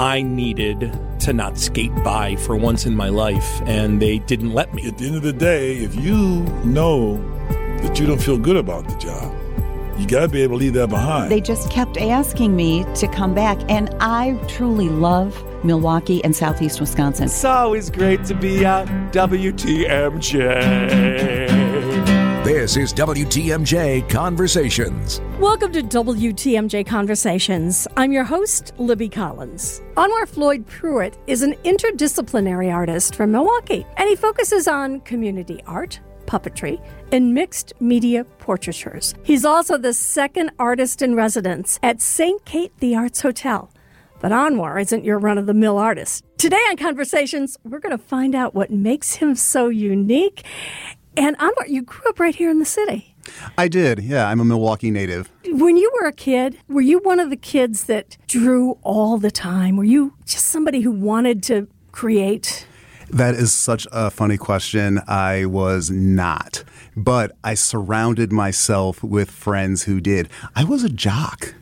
I needed to not skate by for once in my life, and they didn't let me. At the end of the day, if you know that you don't feel good about the job, you got to be able to leave that behind. They just kept asking me to come back, and I truly love Milwaukee and Southeast Wisconsin. It's always great to be at WTMJ. This is WTMJ Conversations. Welcome to WTMJ Conversations. I'm your host, Libby Collins. Anwar Floyd Pruitt is an interdisciplinary artist from Milwaukee, and he focuses on community art, puppetry, and mixed media portraitures. He's also the second artist in residence at St. Kate the Arts Hotel. But Anwar isn't your run of the mill artist. Today on Conversations, we're going to find out what makes him so unique. And Anwar, you grew up right here in the city. I did, yeah. I'm a Milwaukee native. When you were a kid, were you one of the kids that drew all the time? Were you just somebody who wanted to create? That is such a funny question. I was not, but I surrounded myself with friends who did. I was a jock.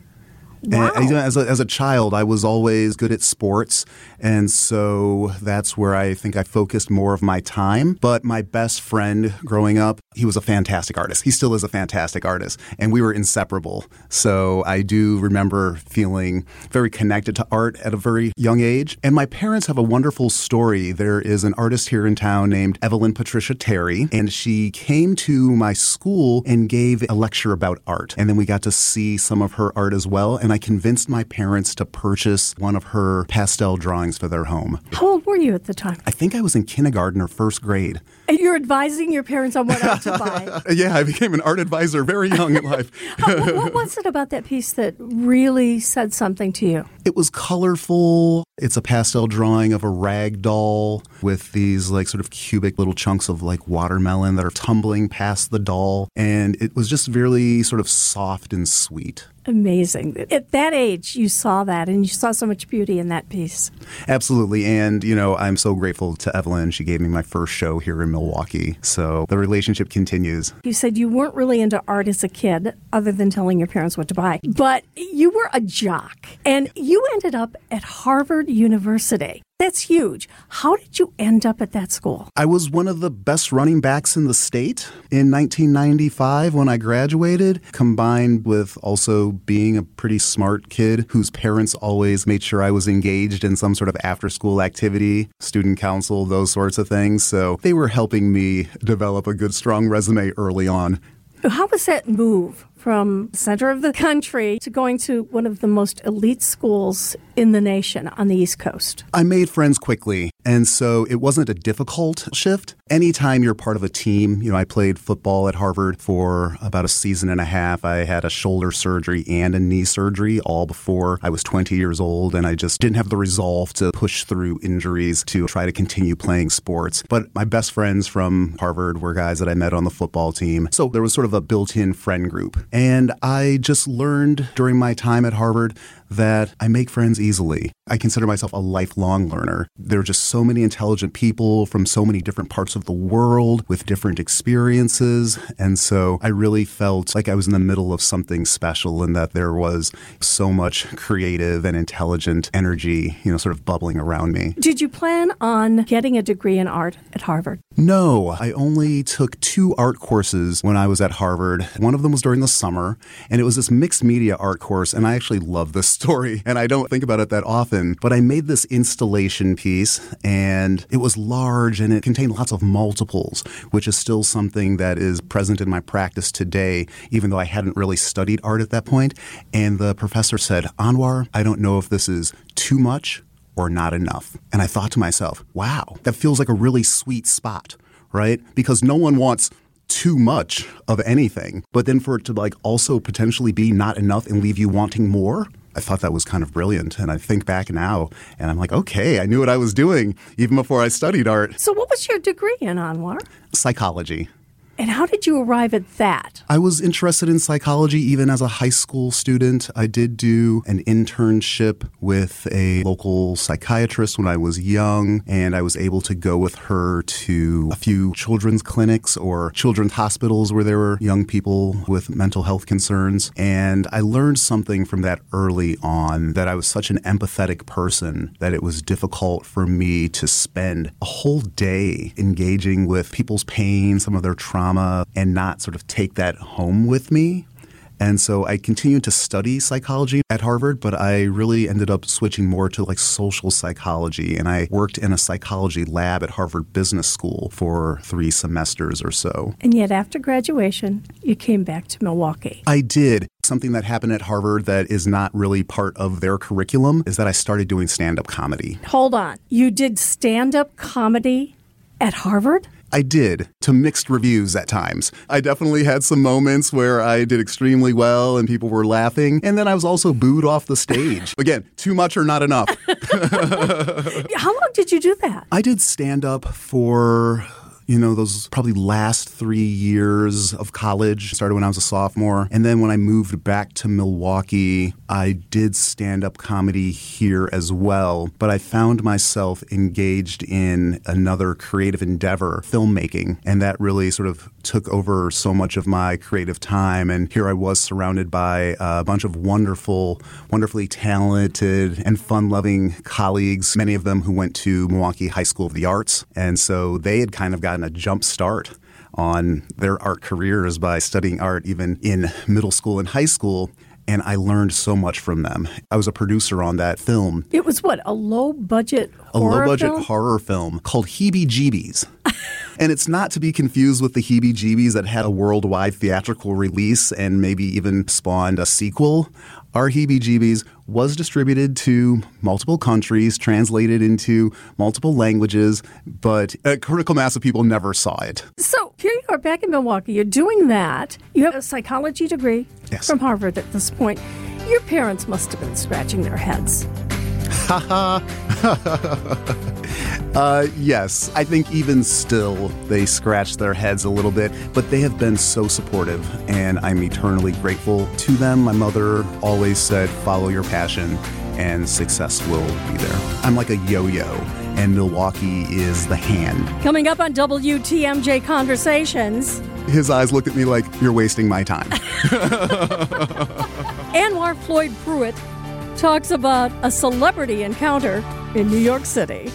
Wow. And, you know, as, a, as a child, I was always good at sports. And so that's where I think I focused more of my time. But my best friend growing up, he was a fantastic artist. He still is a fantastic artist. And we were inseparable. So I do remember feeling very connected to art at a very young age. And my parents have a wonderful story. There is an artist here in town named Evelyn Patricia Terry. And she came to my school and gave a lecture about art. And then we got to see some of her art as well. And I convinced my parents to purchase one of her pastel drawings for their home. How old were you at the time? I think I was in kindergarten or first grade. And you're advising your parents on what art to buy. Yeah, I became an art advisor very young in life. Uh, what, what was it about that piece that really said something to you? It was colorful. It's a pastel drawing of a rag doll with these like sort of cubic little chunks of like watermelon that are tumbling past the doll. And it was just really sort of soft and sweet. Amazing. At that age, you saw that and you saw so much beauty in that piece. Absolutely. And, you know, I'm so grateful to Evelyn. She gave me my first show here in Milwaukee. So the relationship continues. You said you weren't really into art as a kid, other than telling your parents what to buy, but you were a jock and you ended up at Harvard University. That's huge. How did you end up at that school? I was one of the best running backs in the state in 1995 when I graduated, combined with also being a pretty smart kid whose parents always made sure I was engaged in some sort of after school activity, student council, those sorts of things. So they were helping me develop a good, strong resume early on. How was that move from center of the country to going to one of the most elite schools in the nation on the East Coast? I made friends quickly, and so it wasn't a difficult shift. Anytime you're part of a team, you know, I played football at Harvard for about a season and a half. I had a shoulder surgery and a knee surgery all before I was 20 years old, and I just didn't have the resolve to push through injuries to try to continue playing sports. But my best friends from Harvard were guys that I met on the football team. So there was sort of a built in friend group. And I just learned during my time at Harvard that I make friends easily. I consider myself a lifelong learner. There are just so many intelligent people from so many different parts of the world with different experiences. And so I really felt like I was in the middle of something special and that there was so much creative and intelligent energy, you know, sort of bubbling around me. Did you plan on getting a degree in art at Harvard? No, I only took two art courses when I was at Harvard. One of them was during the summer, and it was this mixed media art course, and I actually love this story, and I don't think about it that often. But I made this installation piece, and it was large and it contained lots of multiples, which is still something that is present in my practice today, even though I hadn't really studied art at that point. And the professor said, Anwar, I don't know if this is too much or not enough. And I thought to myself, wow, that feels like a really sweet spot, right? Because no one wants too much of anything, but then for it to like also potentially be not enough and leave you wanting more. I thought that was kind of brilliant. And I think back now and I'm like, okay, I knew what I was doing even before I studied art. So, what was your degree in, Anwar? Psychology. And how did you arrive at that? I was interested in psychology even as a high school student. I did do an internship with a local psychiatrist when I was young, and I was able to go with her to a few children's clinics or children's hospitals where there were young people with mental health concerns. And I learned something from that early on that I was such an empathetic person that it was difficult for me to spend a whole day engaging with people's pain, some of their trauma trauma and not sort of take that home with me. And so I continued to study psychology at Harvard, but I really ended up switching more to like social psychology. And I worked in a psychology lab at Harvard Business School for three semesters or so. And yet, after graduation, you came back to Milwaukee. I did. Something that happened at Harvard that is not really part of their curriculum is that I started doing stand up comedy. Hold on. You did stand up comedy at Harvard? I did, to mixed reviews at times. I definitely had some moments where I did extremely well and people were laughing, and then I was also booed off the stage. Again, too much or not enough. How long did you do that? I did stand up for you know, those probably last three years of college. Started when I was a sophomore. And then when I moved back to Milwaukee, I did stand up comedy here as well. But I found myself engaged in another creative endeavor, filmmaking. And that really sort of took over so much of my creative time. And here I was surrounded by a bunch of wonderful, wonderfully talented and fun loving colleagues, many of them who went to Milwaukee High School of the Arts. And so they had kind of gotten a jump start on their art careers by studying art even in middle school and high school and I learned so much from them. I was a producer on that film. It was what a low budget a low budget horror film called Heebie Jeebies. and it's not to be confused with the Heebie Jeebies that had a worldwide theatrical release and maybe even spawned a sequel. Our Heebie Jeebies was distributed to multiple countries, translated into multiple languages, but a critical mass of people never saw it. So here you are back in Milwaukee. You're doing that. You have a psychology degree yes. from Harvard at this point. Your parents must have been scratching their heads. uh, yes, I think even still they scratch their heads a little bit, but they have been so supportive, and I'm eternally grateful to them. My mother always said, follow your passion, and success will be there. I'm like a yo yo, and Milwaukee is the hand. Coming up on WTMJ Conversations. His eyes looked at me like, you're wasting my time. Anwar Floyd Pruitt talks about a celebrity encounter in New York City.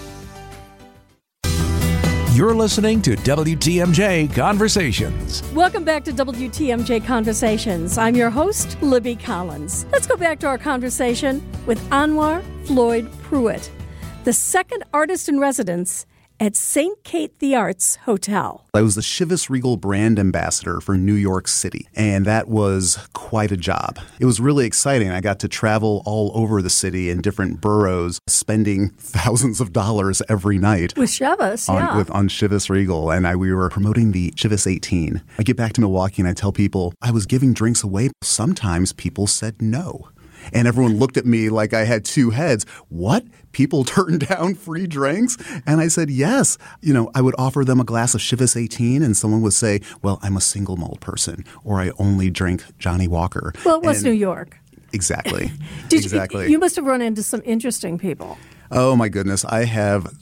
You're listening to WTMJ Conversations. Welcome back to WTMJ Conversations. I'm your host, Libby Collins. Let's go back to our conversation with Anwar Floyd Pruitt, the second artist in residence at St. Kate the Arts Hotel. I was the Chivas Regal brand ambassador for New York City, and that was quite a job. It was really exciting. I got to travel all over the city in different boroughs, spending thousands of dollars every night. With Chivas, on, yeah. With, on Chivas Regal, and I, we were promoting the Chivas 18. I get back to Milwaukee and I tell people I was giving drinks away. Sometimes people said no. And everyone looked at me like I had two heads. What? People turn down free drinks? And I said, yes. You know, I would offer them a glass of Chivas 18, and someone would say, well, I'm a single malt person, or I only drink Johnnie Walker. Well, it was and New York. Exactly. Exactly. You, you must have run into some interesting people. Oh, my goodness. I have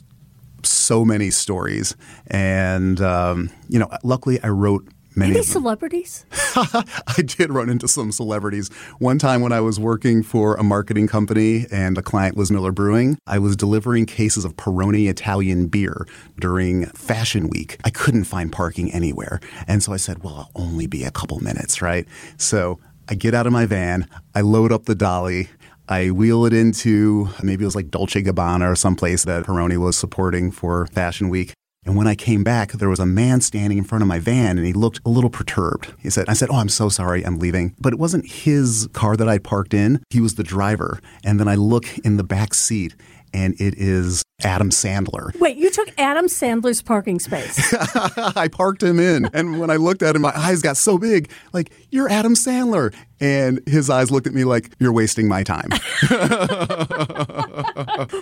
so many stories. And, um, you know, luckily I wrote many Any celebrities? I did run into some celebrities. One time when I was working for a marketing company and the client was Miller Brewing, I was delivering cases of Peroni Italian beer during Fashion Week. I couldn't find parking anywhere. And so I said, well, I'll only be a couple minutes, right? So I get out of my van, I load up the dolly, I wheel it into maybe it was like Dolce Gabbana or someplace that Peroni was supporting for Fashion Week. And when I came back, there was a man standing in front of my van and he looked a little perturbed. He said, I said, Oh, I'm so sorry, I'm leaving. But it wasn't his car that I parked in, he was the driver. And then I look in the back seat and it is Adam Sandler. Wait, you took Adam Sandler's parking space. I parked him in. And when I looked at him, my eyes got so big, like, you're Adam Sandler. And his eyes looked at me like, you're wasting my time. now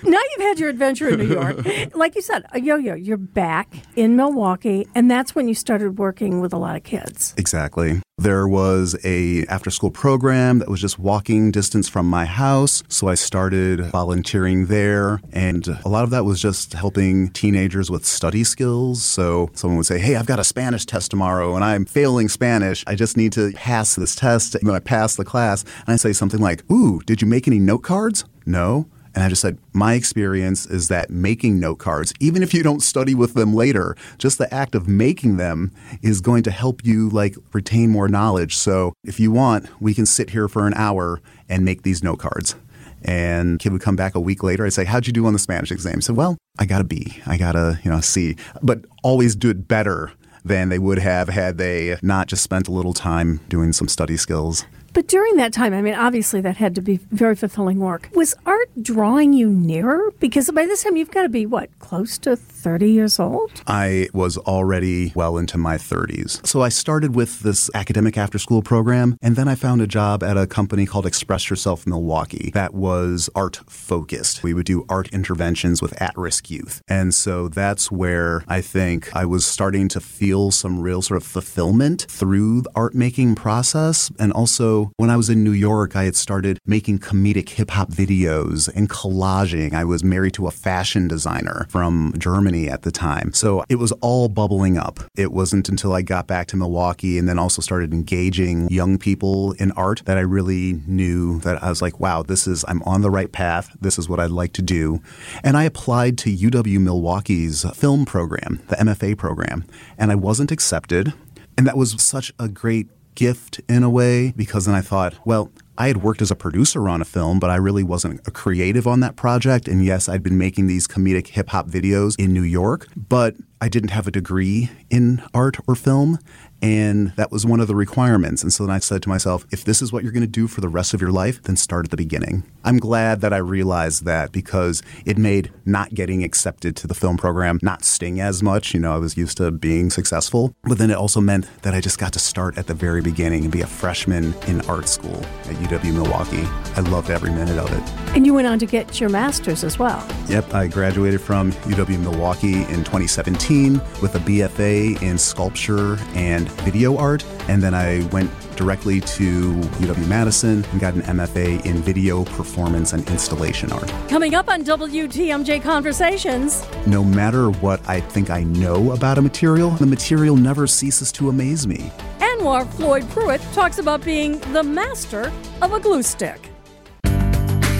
you've had your adventure in New York. like you said, uh, yo yo, you're back in Milwaukee, and that's when you started working with a lot of kids. Exactly. There was a after school program that was just walking distance from my house, so I started volunteering there and a lot of that was just helping teenagers with study skills. So someone would say, "Hey, I've got a Spanish test tomorrow and I'm failing Spanish. I just need to pass this test." And then I pass the class and I say something like, "Ooh, did you make any note cards?" "No." And I just said, my experience is that making note cards, even if you don't study with them later, just the act of making them is going to help you like retain more knowledge. So if you want, we can sit here for an hour and make these note cards. And kid would come back a week later. I'd say, "How'd you do on the Spanish exam?" He said, "Well, I got a B. I got a you know a C, but always do it better than they would have had they not just spent a little time doing some study skills." But during that time, I mean, obviously that had to be very fulfilling work. Was art drawing you nearer? Because by this time you've got to be, what, close to 30 years old? I was already well into my 30s. So I started with this academic after school program, and then I found a job at a company called Express Yourself Milwaukee that was art focused. We would do art interventions with at risk youth. And so that's where I think I was starting to feel some real sort of fulfillment through the art making process and also when I was in New York, I had started making comedic hip hop videos and collaging. I was married to a fashion designer from Germany at the time. So it was all bubbling up. It wasn't until I got back to Milwaukee and then also started engaging young people in art that I really knew that I was like, wow, this is, I'm on the right path. This is what I'd like to do. And I applied to UW Milwaukee's film program, the MFA program, and I wasn't accepted. And that was such a great gift in a way because then I thought, well, I had worked as a producer on a film, but I really wasn't a creative on that project. And yes, I'd been making these comedic hip hop videos in New York, but I didn't have a degree in art or film. And that was one of the requirements. And so then I said to myself, if this is what you're going to do for the rest of your life, then start at the beginning. I'm glad that I realized that because it made not getting accepted to the film program not sting as much. You know, I was used to being successful. But then it also meant that I just got to start at the very beginning and be a freshman in art school at UW Milwaukee. I loved every minute of it. And you went on to get your master's as well. Yep, I graduated from UW Milwaukee in 2017 with a BFA in sculpture and video art. And then I went directly to UW Madison and got an MFA in video performance and installation art. Coming up on WTMJ Conversations. No matter what I think I know about a material, the material never ceases to amaze me. Anwar Floyd Pruitt talks about being the master of a glue stick.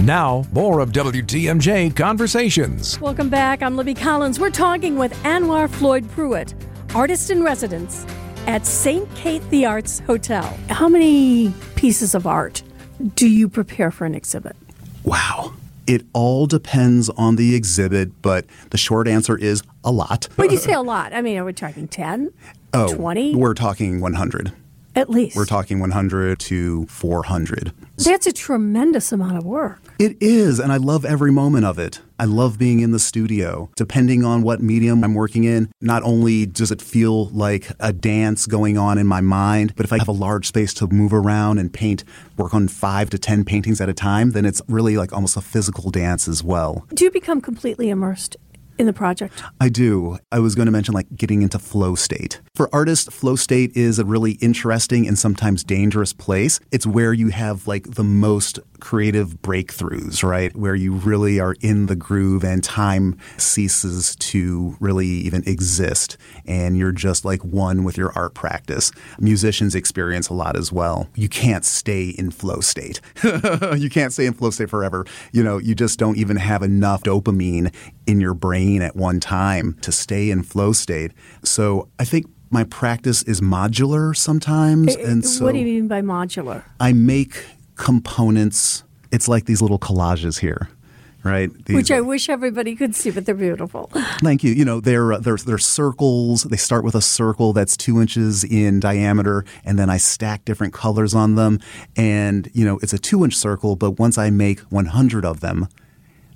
Now, more of WTMJ Conversations. Welcome back. I'm Libby Collins. We're talking with Anwar Floyd Pruitt, artist in residence at St. Kate the Arts Hotel. How many pieces of art do you prepare for an exhibit? Wow. It all depends on the exhibit, but the short answer is a lot. When you say a lot, I mean, are we talking 10? Oh, 20? We're talking 100. At least. We're talking 100 to 400. That's a tremendous amount of work. It is, and I love every moment of it. I love being in the studio. Depending on what medium I'm working in, not only does it feel like a dance going on in my mind, but if I have a large space to move around and paint, work on five to 10 paintings at a time, then it's really like almost a physical dance as well. Do you become completely immersed in the project? I do. I was going to mention like getting into flow state. For artists, flow state is a really interesting and sometimes dangerous place. It's where you have like the most creative breakthroughs, right? Where you really are in the groove and time ceases to really even exist and you're just like one with your art practice. Musicians experience a lot as well. You can't stay in flow state. you can't stay in flow state forever. You know, you just don't even have enough dopamine in your brain at one time to stay in flow state. So I think my practice is modular sometimes. And so what do you mean by modular? I make components. It's like these little collages here. Right, These Which I are- wish everybody could see, but they're beautiful. Thank you. You know, they're, uh, they're they're circles. They start with a circle that's two inches in diameter, and then I stack different colors on them. And you know, it's a two inch circle, but once I make 100 of them,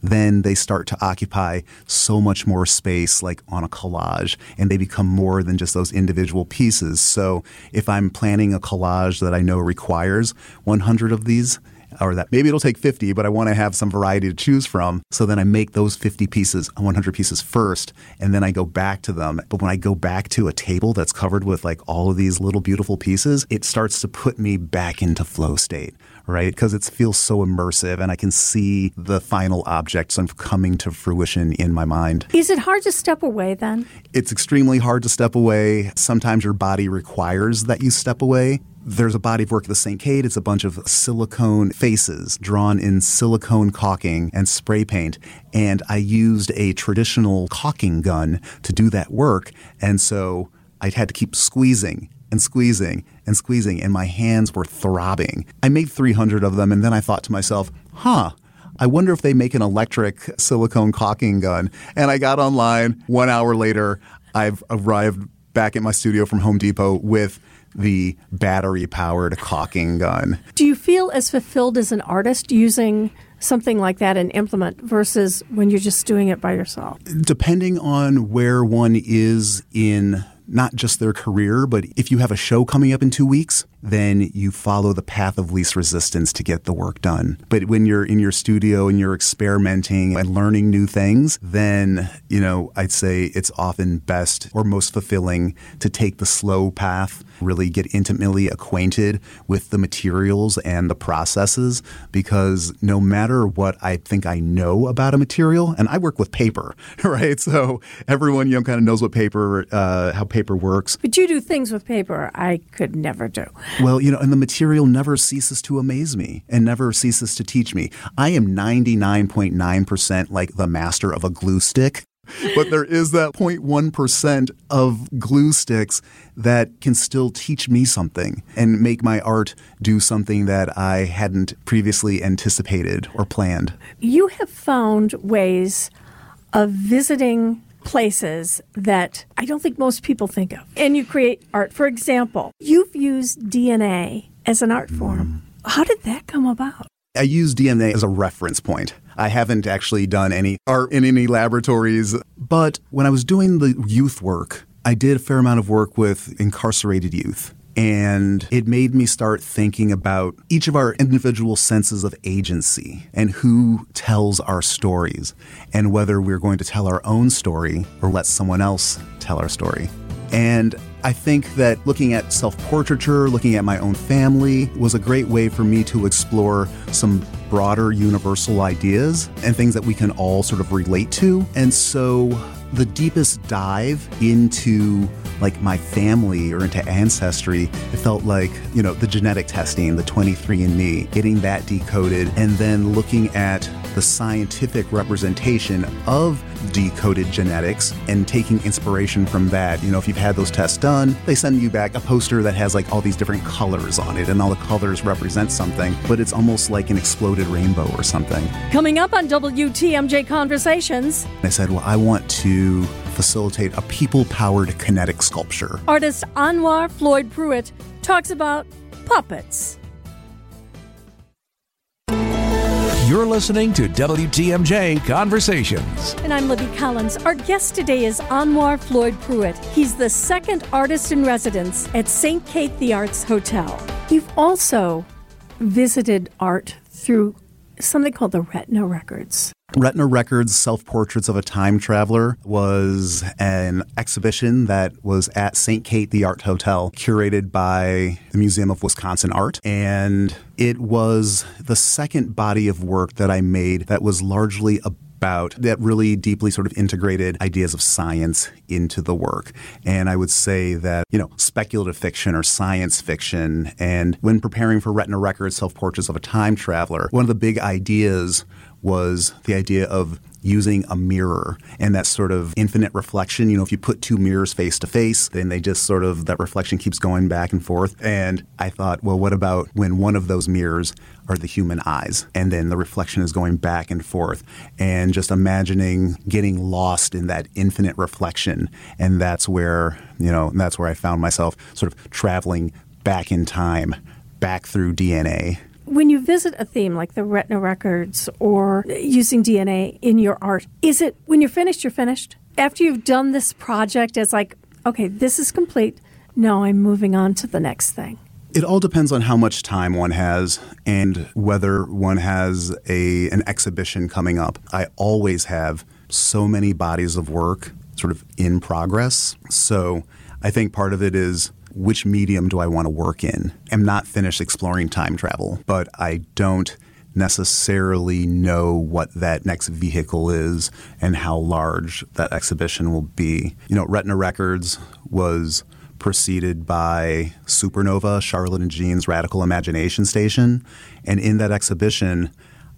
then they start to occupy so much more space, like on a collage, and they become more than just those individual pieces. So if I'm planning a collage that I know requires 100 of these. Or that maybe it'll take 50, but I want to have some variety to choose from. So then I make those 50 pieces, 100 pieces first, and then I go back to them. But when I go back to a table that's covered with like all of these little beautiful pieces, it starts to put me back into flow state right? Because it feels so immersive and I can see the final objects coming to fruition in my mind. Is it hard to step away then? It's extremely hard to step away. Sometimes your body requires that you step away. There's a body of work at the St. Kate. It's a bunch of silicone faces drawn in silicone caulking and spray paint. And I used a traditional caulking gun to do that work. And so I had to keep squeezing and squeezing and squeezing, and my hands were throbbing. I made 300 of them, and then I thought to myself, huh. I wonder if they make an electric silicone caulking gun. And I got online. One hour later, I've arrived back at my studio from Home Depot with the battery powered caulking gun. Do you feel as fulfilled as an artist using something like that, an implement, versus when you're just doing it by yourself? Depending on where one is in not just their career, but if you have a show coming up in two weeks, then you follow the path of least resistance to get the work done. But when you're in your studio and you're experimenting and learning new things, then, you know, I'd say it's often best or most fulfilling to take the slow path, really get intimately acquainted with the materials and the processes, because no matter what I think I know about a material, and I work with paper, right? So everyone, you know, kind of knows what paper, uh, how paper works. But you do things with paper I could never do. Well, you know, and the material never ceases to amaze me and never ceases to teach me. I am 99.9% like the master of a glue stick. but there is that 0.1% of glue sticks that can still teach me something and make my art do something that I hadn't previously anticipated or planned. You have found ways of visiting places that I don't think most people think of. And you create art. For example, you've used DNA as an art form. How did that come about? I use DNA as a reference point. I haven't actually done any art in any laboratories, but when I was doing the youth work, I did a fair amount of work with incarcerated youth. And it made me start thinking about each of our individual senses of agency and who tells our stories and whether we're going to tell our own story or let someone else tell our story. And I think that looking at self portraiture, looking at my own family, was a great way for me to explore some broader universal ideas and things that we can all sort of relate to. And so the deepest dive into like my family or into ancestry, it felt like, you know, the genetic testing, the 23andMe, getting that decoded, and then looking at the scientific representation of decoded genetics and taking inspiration from that. You know, if you've had those tests done, they send you back a poster that has like all these different colors on it, and all the colors represent something, but it's almost like an exploded rainbow or something. Coming up on WTMJ Conversations, I said, well, I want to facilitate a people powered kinetic sculpture. artist Anwar Floyd Pruitt talks about puppets. You're listening to WTMJ Conversations. And I'm Libby Collins. Our guest today is Anwar Floyd Pruitt. He's the second artist in residence at St. Kate the Arts Hotel. You've also visited art through something called the Retina Records. Retina Records Self Portraits of a Time Traveler was an exhibition that was at St. Kate the Art Hotel, curated by the Museum of Wisconsin Art. And it was the second body of work that I made that was largely about that really deeply sort of integrated ideas of science into the work. And I would say that, you know, speculative fiction or science fiction. And when preparing for Retina Records Self Portraits of a Time Traveler, one of the big ideas was the idea of using a mirror and that sort of infinite reflection. You know, if you put two mirrors face to face, then they just sort of, that reflection keeps going back and forth. And I thought, well, what about when one of those mirrors are the human eyes and then the reflection is going back and forth and just imagining getting lost in that infinite reflection. And that's where, you know, that's where I found myself sort of traveling back in time, back through DNA. When you visit a theme like the Retina Records or using DNA in your art, is it when you're finished, you're finished? After you've done this project, it's like, okay, this is complete. Now I'm moving on to the next thing. It all depends on how much time one has and whether one has a an exhibition coming up. I always have so many bodies of work sort of in progress. So I think part of it is which medium do I want to work in? I'm not finished exploring time travel, but I don't necessarily know what that next vehicle is and how large that exhibition will be. You know, Retina Records was preceded by Supernova, Charlotte and Jean's Radical Imagination Station. And in that exhibition,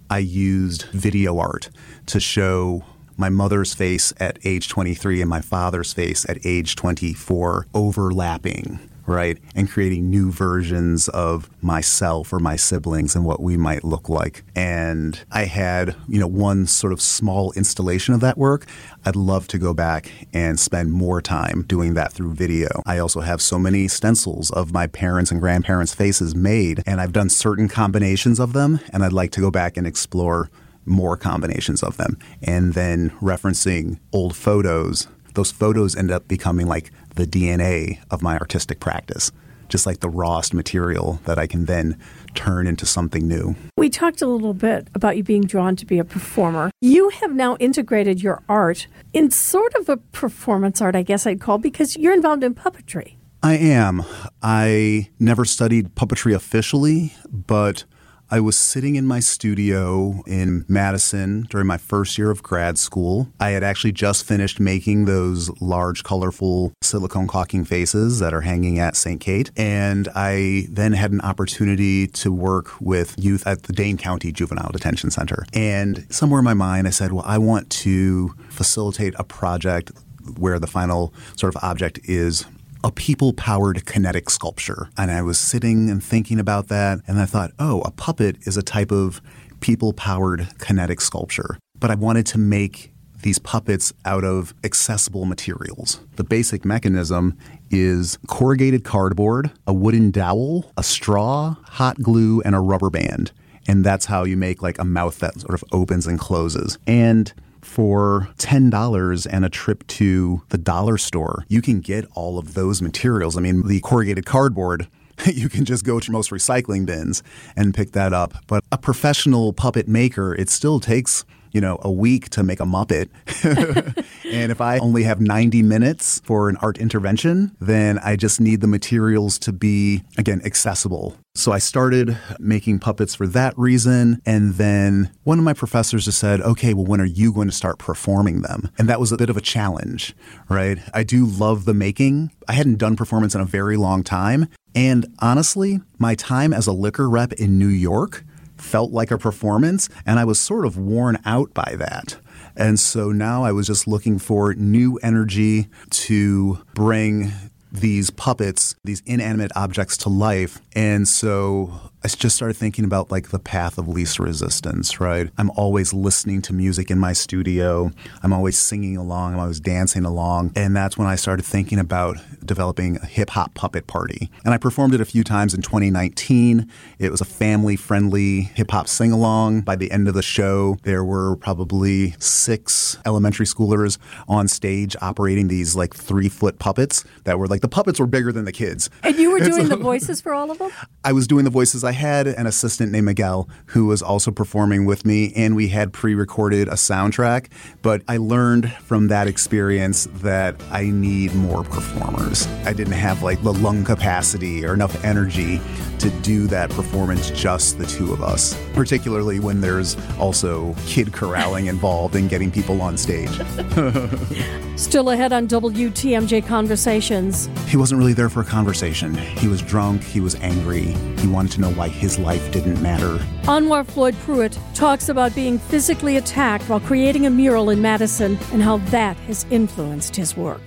I used video art to show my mother's face at age 23 and my father's face at age 24 overlapping right? And creating new versions of myself or my siblings and what we might look like. And I had, you know, one sort of small installation of that work. I'd love to go back and spend more time doing that through video. I also have so many stencils of my parents' and grandparents' faces made, and I've done certain combinations of them, and I'd like to go back and explore more combinations of them. And then referencing old photos, those photos end up becoming like the DNA of my artistic practice, just like the rawest material that I can then turn into something new. We talked a little bit about you being drawn to be a performer. You have now integrated your art in sort of a performance art, I guess I'd call, because you're involved in puppetry. I am. I never studied puppetry officially, but I was sitting in my studio in Madison during my first year of grad school. I had actually just finished making those large, colorful silicone caulking faces that are hanging at St. Kate. And I then had an opportunity to work with youth at the Dane County Juvenile Detention Center. And somewhere in my mind, I said, well, I want to facilitate a project where the final sort of object is a people powered kinetic sculpture. And I was sitting and thinking about that, and I thought, oh, a puppet is a type of people powered kinetic sculpture. But I wanted to make these puppets out of accessible materials. The basic mechanism is corrugated cardboard, a wooden dowel, a straw, hot glue, and a rubber band. And that's how you make like a mouth that sort of opens and closes. And for $10 and a trip to the dollar store, you can get all of those materials. I mean, the corrugated cardboard you can just go to most recycling bins and pick that up. But a professional puppet maker, it still takes you know, a week to make a Muppet. and if I only have 90 minutes for an art intervention, then I just need the materials to be, again, accessible. So I started making puppets for that reason. And then one of my professors just said, okay, well, when are you going to start performing them? And that was a bit of a challenge, right? I do love the making. I hadn't done performance in a very long time. And honestly, my time as a liquor rep in New York felt like a performance, and I was sort of worn out by that. And so now I was just looking for new energy to bring these puppets, these inanimate objects to life. And so I just started thinking about like the path of least resistance, right? I'm always listening to music in my studio. I'm always singing along. I'm always dancing along. And that's when I started thinking about developing a hip hop puppet party. And I performed it a few times in 2019. It was a family friendly hip hop sing along. By the end of the show, there were probably six elementary schoolers on stage operating these like three foot puppets that were like the puppets were bigger than the kids. And you were doing so, the voices for all of them? I was doing the voices. I had an assistant named Miguel who was also performing with me, and we had pre recorded a soundtrack. But I learned from that experience that I need more performers. I didn't have like the lung capacity or enough energy to do that performance just the two of us, particularly when there's also kid corralling involved in getting people on stage. Still ahead on WTMJ Conversations. He wasn't really there for a conversation. He was drunk, he was angry, he wanted to know why his life didn't matter. Anwar Floyd Pruitt talks about being physically attacked while creating a mural in Madison and how that has influenced his work.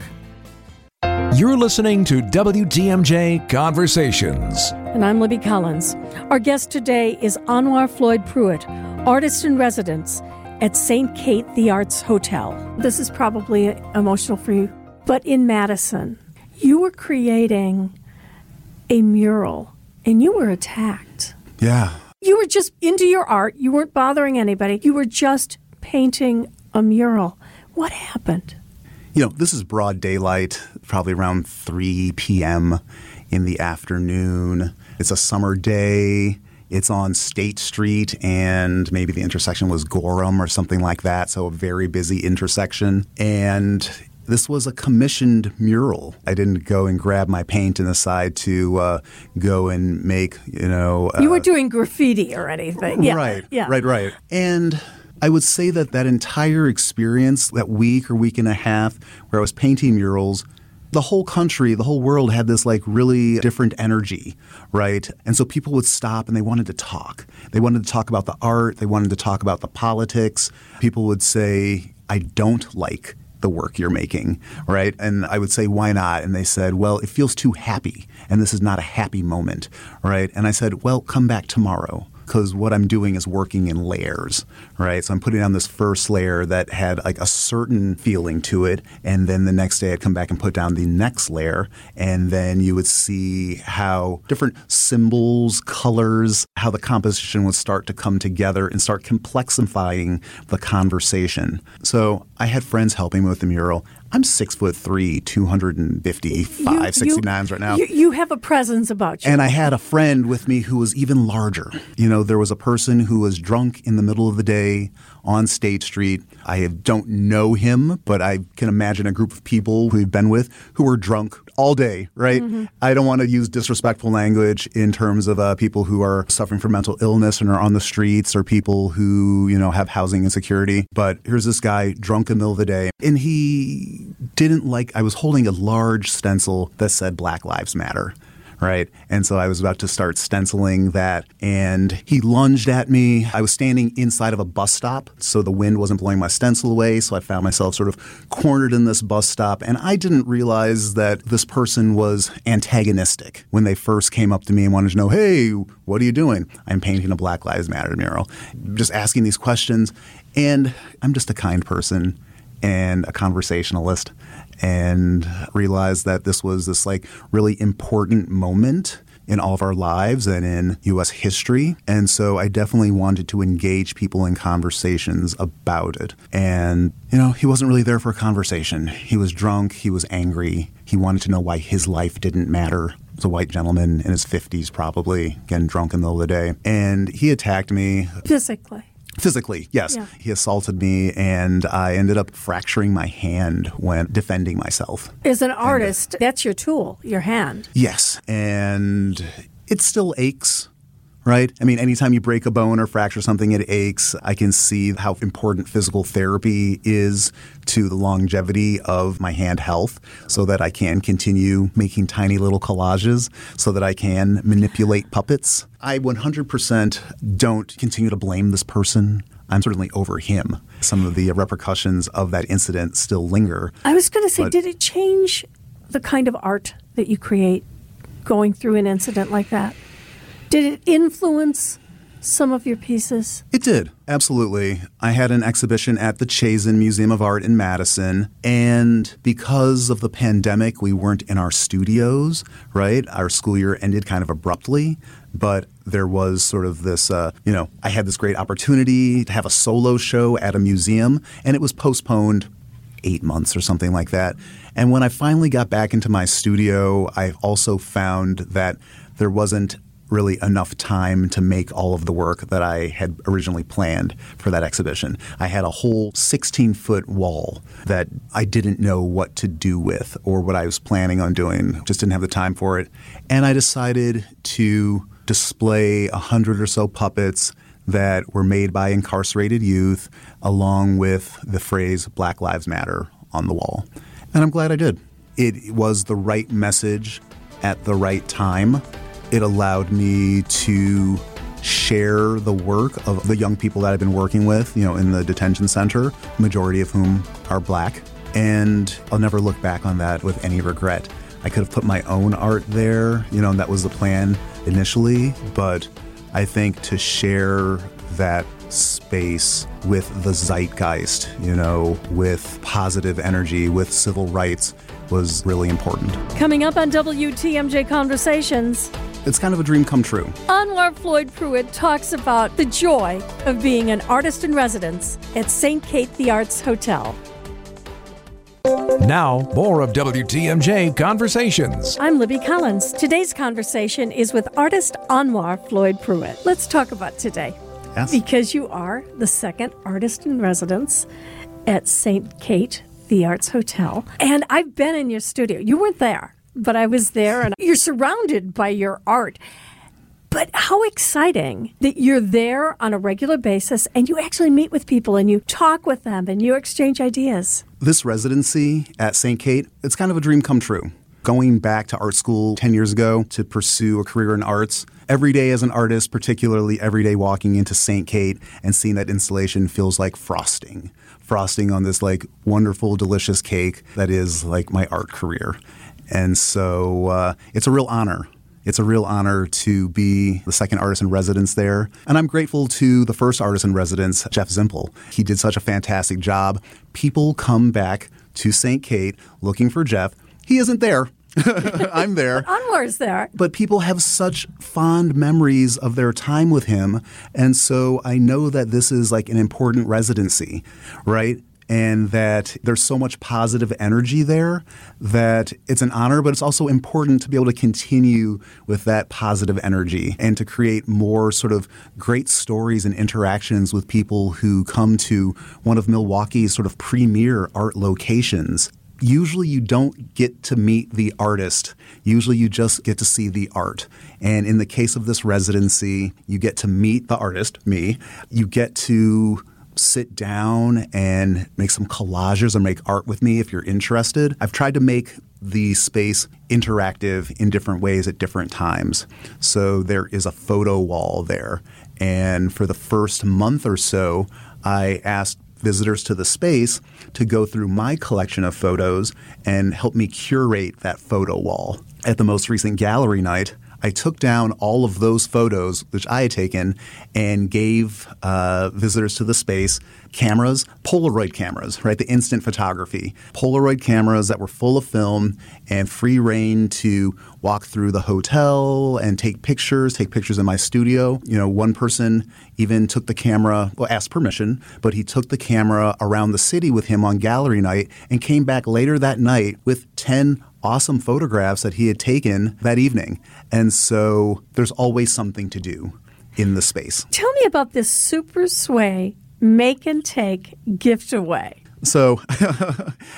You're listening to WTMJ Conversations. And I'm Libby Collins. Our guest today is Anwar Floyd Pruitt, artist in residence at St. Kate the Arts Hotel. This is probably emotional for you, but in Madison, you were creating a mural and you were attacked. Yeah. You were just into your art, you weren't bothering anybody, you were just painting a mural. What happened? You know, this is broad daylight, probably around 3 p.m in the afternoon. It's a summer day. It's on State Street, and maybe the intersection was Gorham or something like that. So, a very busy intersection. And this was a commissioned mural. I didn't go and grab my paint and decide to uh, go and make, you know. Uh, you were doing graffiti or anything. Yeah. Right. Yeah. Right, right. And I would say that that entire experience, that week or week and a half where I was painting murals, the whole country, the whole world had this like really different energy, right? And so people would stop and they wanted to talk. They wanted to talk about the art, they wanted to talk about the politics. People would say, I don't like the work you're making, right? And I would say, why not? And they said, well, it feels too happy, and this is not a happy moment, right? And I said, well, come back tomorrow because what I'm doing is working in layers, right? So I'm putting on this first layer that had like a certain feeling to it, and then the next day I'd come back and put down the next layer, and then you would see how different symbols, colors, how the composition would start to come together and start complexifying the conversation. So I had friends helping me with the mural. I'm six foot three, 255, 69s right now. You, you have a presence about you. And I had a friend with me who was even larger. You know, there was a person who was drunk in the middle of the day on State Street. I don't know him, but I can imagine a group of people who we've been with who were drunk all day, right? Mm-hmm. I don't want to use disrespectful language in terms of uh, people who are suffering from mental illness and are on the streets or people who, you know, have housing insecurity. But here's this guy drunk in the middle of the day, and he didn't like, I was holding a large stencil that said Black Lives Matter right? And so I was about to start stenciling that, and he lunged at me. I was standing inside of a bus stop, so the wind wasn't blowing my stencil away. So I found myself sort of cornered in this bus stop, and I didn't realize that this person was antagonistic when they first came up to me and wanted to know, hey, what are you doing? I'm painting a Black Lives Matter mural. Just asking these questions, and I'm just a kind person and a conversationalist and realized that this was this like really important moment in all of our lives and in US history. And so I definitely wanted to engage people in conversations about it. And, you know, he wasn't really there for a conversation. He was drunk, he was angry, he wanted to know why his life didn't matter. Was a white gentleman in his 50s, probably, getting drunk in the middle of the day. And he attacked me. Physically. Physically, yes. Yeah. He assaulted me, and I ended up fracturing my hand when defending myself. As an uh, artist, that's your tool, your hand. Yes. And it still aches. Right? I mean, anytime you break a bone or fracture something, it aches. I can see how important physical therapy is to the longevity of my hand health so that I can continue making tiny little collages, so that I can manipulate puppets. I 100% don't continue to blame this person. I'm certainly over him. Some of the repercussions of that incident still linger. I was going to say, But- did it change the kind of art that you create going through an incident like that? Did it influence some of your pieces? It did, absolutely. I had an exhibition at the Chazen Museum of Art in Madison, and because of the pandemic, we weren't in our studios, right? Our school year ended kind of abruptly, but there was sort of this, uh, you know, I had this great opportunity to have a solo show at a museum, and it was postponed eight months or something like that. And when I finally got back into my studio, I also found that there wasn't really enough time to make all of the work that I had originally planned for that exhibition. I had a whole 16 foot wall that I didn't know what to do with or what I was planning on doing, just didn't have the time for it. And I decided to display a hundred or so puppets that were made by incarcerated youth, along with the phrase Black Lives Matter on the wall. And I'm glad I did. It was the right message at the right time. It allowed me to share the work of the young people that I've been working with, you know, in the detention center, majority of whom are black. And I'll never look back on that with any regret. I could have put my own art there, you know, and that was the plan initially, but I think to share that space with the zeitgeist, you know, with positive energy, with civil rights was really important. Coming up on WTMJ Conversations, It's kind of a dream come true. Anwar Floyd Pruitt talks about the joy of being an artist in residence at St. Kate the Arts Hotel. Now, more of WTMJ Conversations. I'm Libby Collins. Today's conversation is with artist Anwar Floyd Pruitt. Let's talk about today. Yes. Because you are the second artist in residence at St. Kate, the Arts Hotel. And I've been in your studio. You weren't there, but I was there, and you're surrounded by your art. But how exciting that you're there on a regular basis and you actually meet with people and you talk with them and you exchange ideas. This residency at St. Kate, it's kind of a dream come true. Going back to art school 10 years ago to pursue a career in arts, every day as an artist, particularly every day walking into St. Kate and seeing that installation feels like frosting. Frosting on this like wonderful, delicious cake that is like my art career. And so uh, it's a real honor it's a real honor to be the second artist in residence there. And I'm grateful to the first artist in residence, Jeff Zimpel. He did such a fantastic job. People come back to St. Kate looking for Jeff. He isn't there. I'm there. Anwar's there. But people have such fond memories of their time with him. And so I know that this is like an important residency, right? And that there's so much positive energy there that it's an honor, but it's also important to be able to continue with that positive energy and to create more sort of great stories and interactions with people who come to one of Milwaukee's sort of premier art locations usually you don't get to meet the artist. Usually you just get to see the art. And in the case of this residency, you get to meet the artist, me. You get to sit down and make some collages or make art with me if you're interested. I've tried to make the space interactive in different ways at different times. So there is a photo wall there. And for the first month or so, I asked visitors to the space to go through my collection of photos and help me curate that photo wall. At the most recent gallery night, I took down all of those photos which I had taken and gave uh, visitors to the space cameras, Polaroid cameras, right? The instant photography, Polaroid cameras that were full of film and free reign to walk through the hotel and take pictures, take pictures in my studio. You know, one person even took the camera, well, asked permission, but he took the camera around the city with him on gallery night and came back later that night with 10 awesome photographs that he had taken that evening. And so there's always something to do in the space. Tell me about this super swag make and take gift away. So,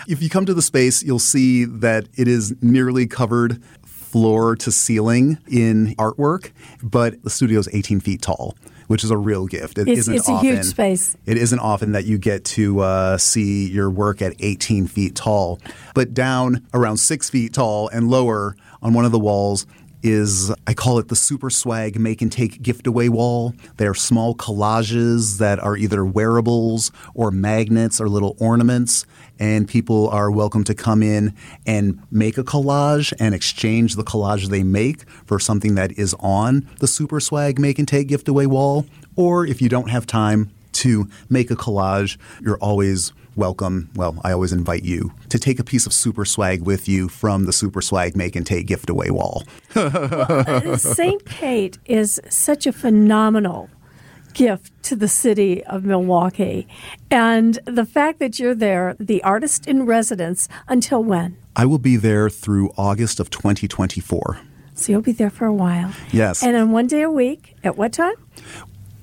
if you come to the space, you'll see that it is nearly covered floor to ceiling in artwork, but the studio is 18 feet tall which is a real gift. It it's, it's often, a huge space. It isn't often that you get to uh, see your work at 18 feet tall, but down around six feet tall and lower on one of the walls is I call it the super swag make and take gift away wall. They're small collages that are either wearables or magnets or little ornaments and people are welcome to come in and make a collage and exchange the collage they make for something that is on the Super Swag Make and Take Gift Away wall. Or if you don't have time to make a collage, you're always welcome. Well, I always invite you to take a piece of super swag with you from the super swag make and take gift away wall. well, St. Kate is such a phenomenal gift to the city of Milwaukee. And the fact that you're there, the artist in residence, until when? I will be there through August of 2024. So you'll be there for a while. Yes. And on one day a week, at what time?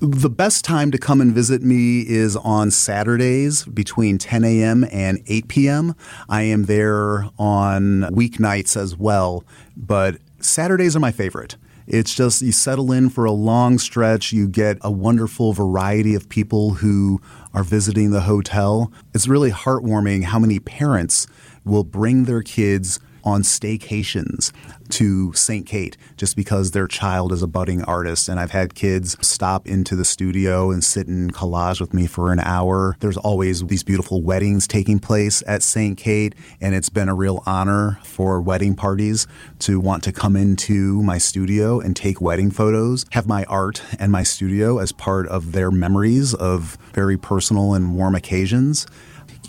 The best time to come and visit me is on Saturdays between 10 a.m. and 8 p.m. I am there on weeknights as well, but Saturdays are my favorite. It's just you settle in for a long stretch. You get a wonderful variety of people who are visiting the hotel. It's really heartwarming how many parents will bring their kids on staycations to St. Kate just because their child is a budding artist. And I've had kids stop into the studio and sit in collage with me for an hour. There's always these beautiful weddings taking place at St. Kate, and it's been a real honor for wedding parties to want to come into my studio and take wedding photos, have my art and my studio as part of their memories of very personal and warm occasions.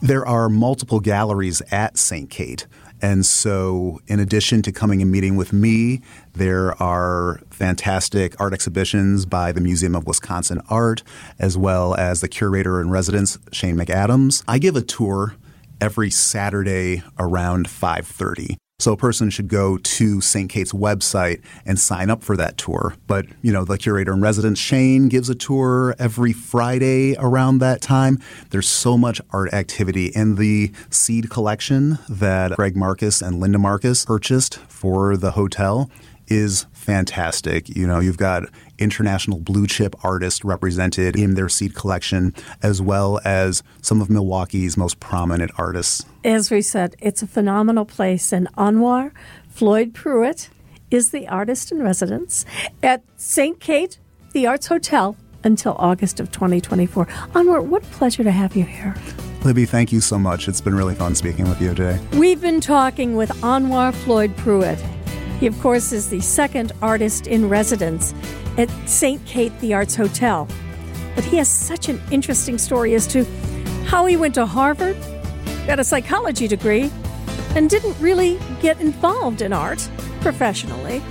There are multiple galleries at St. Kate. And so, in addition to coming and meeting with me, there are fantastic art exhibitions by the Museum of Wisconsin Art, as well as the curator in residence, Shane McAdams. I give a tour every Saturday around 5:30. So a person should go to St. Kate's website and sign up for that tour. But, you know, the curator in residence, Shane, gives a tour every Friday around that time. There's so much art activity. And the seed collection that Greg Marcus and Linda Marcus purchased for the hotel is fantastic. You know, you've got international blue chip artists represented in their seed collection, as well as some of Milwaukee's most prominent artists. As we said, it's a phenomenal place, and Anwar Floyd Pruitt is the artist in residence at St. Kate, the Arts Hotel, until August of 2024. Anwar, what a pleasure to have you here. Libby, thank you so much. It's been really fun speaking with you today. We've been talking with Anwar Floyd Pruitt. He, of course, is the second artist in residence at St. Kate the Arts Hotel. But he has such an interesting story as to how he went to Harvard, got a psychology degree, and didn't really get involved in art professionally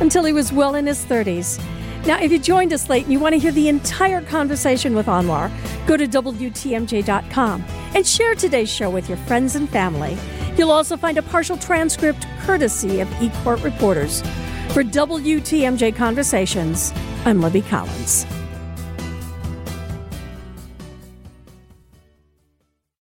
until he was well in his 30s. Now, if you joined us late and you want to hear the entire conversation with Anwar, go to WTMJ.com and share today's show with your friends and family. You'll also find a partial transcript courtesy of eCourt reporters. For WTMJ Conversations, I'm Libby Collins.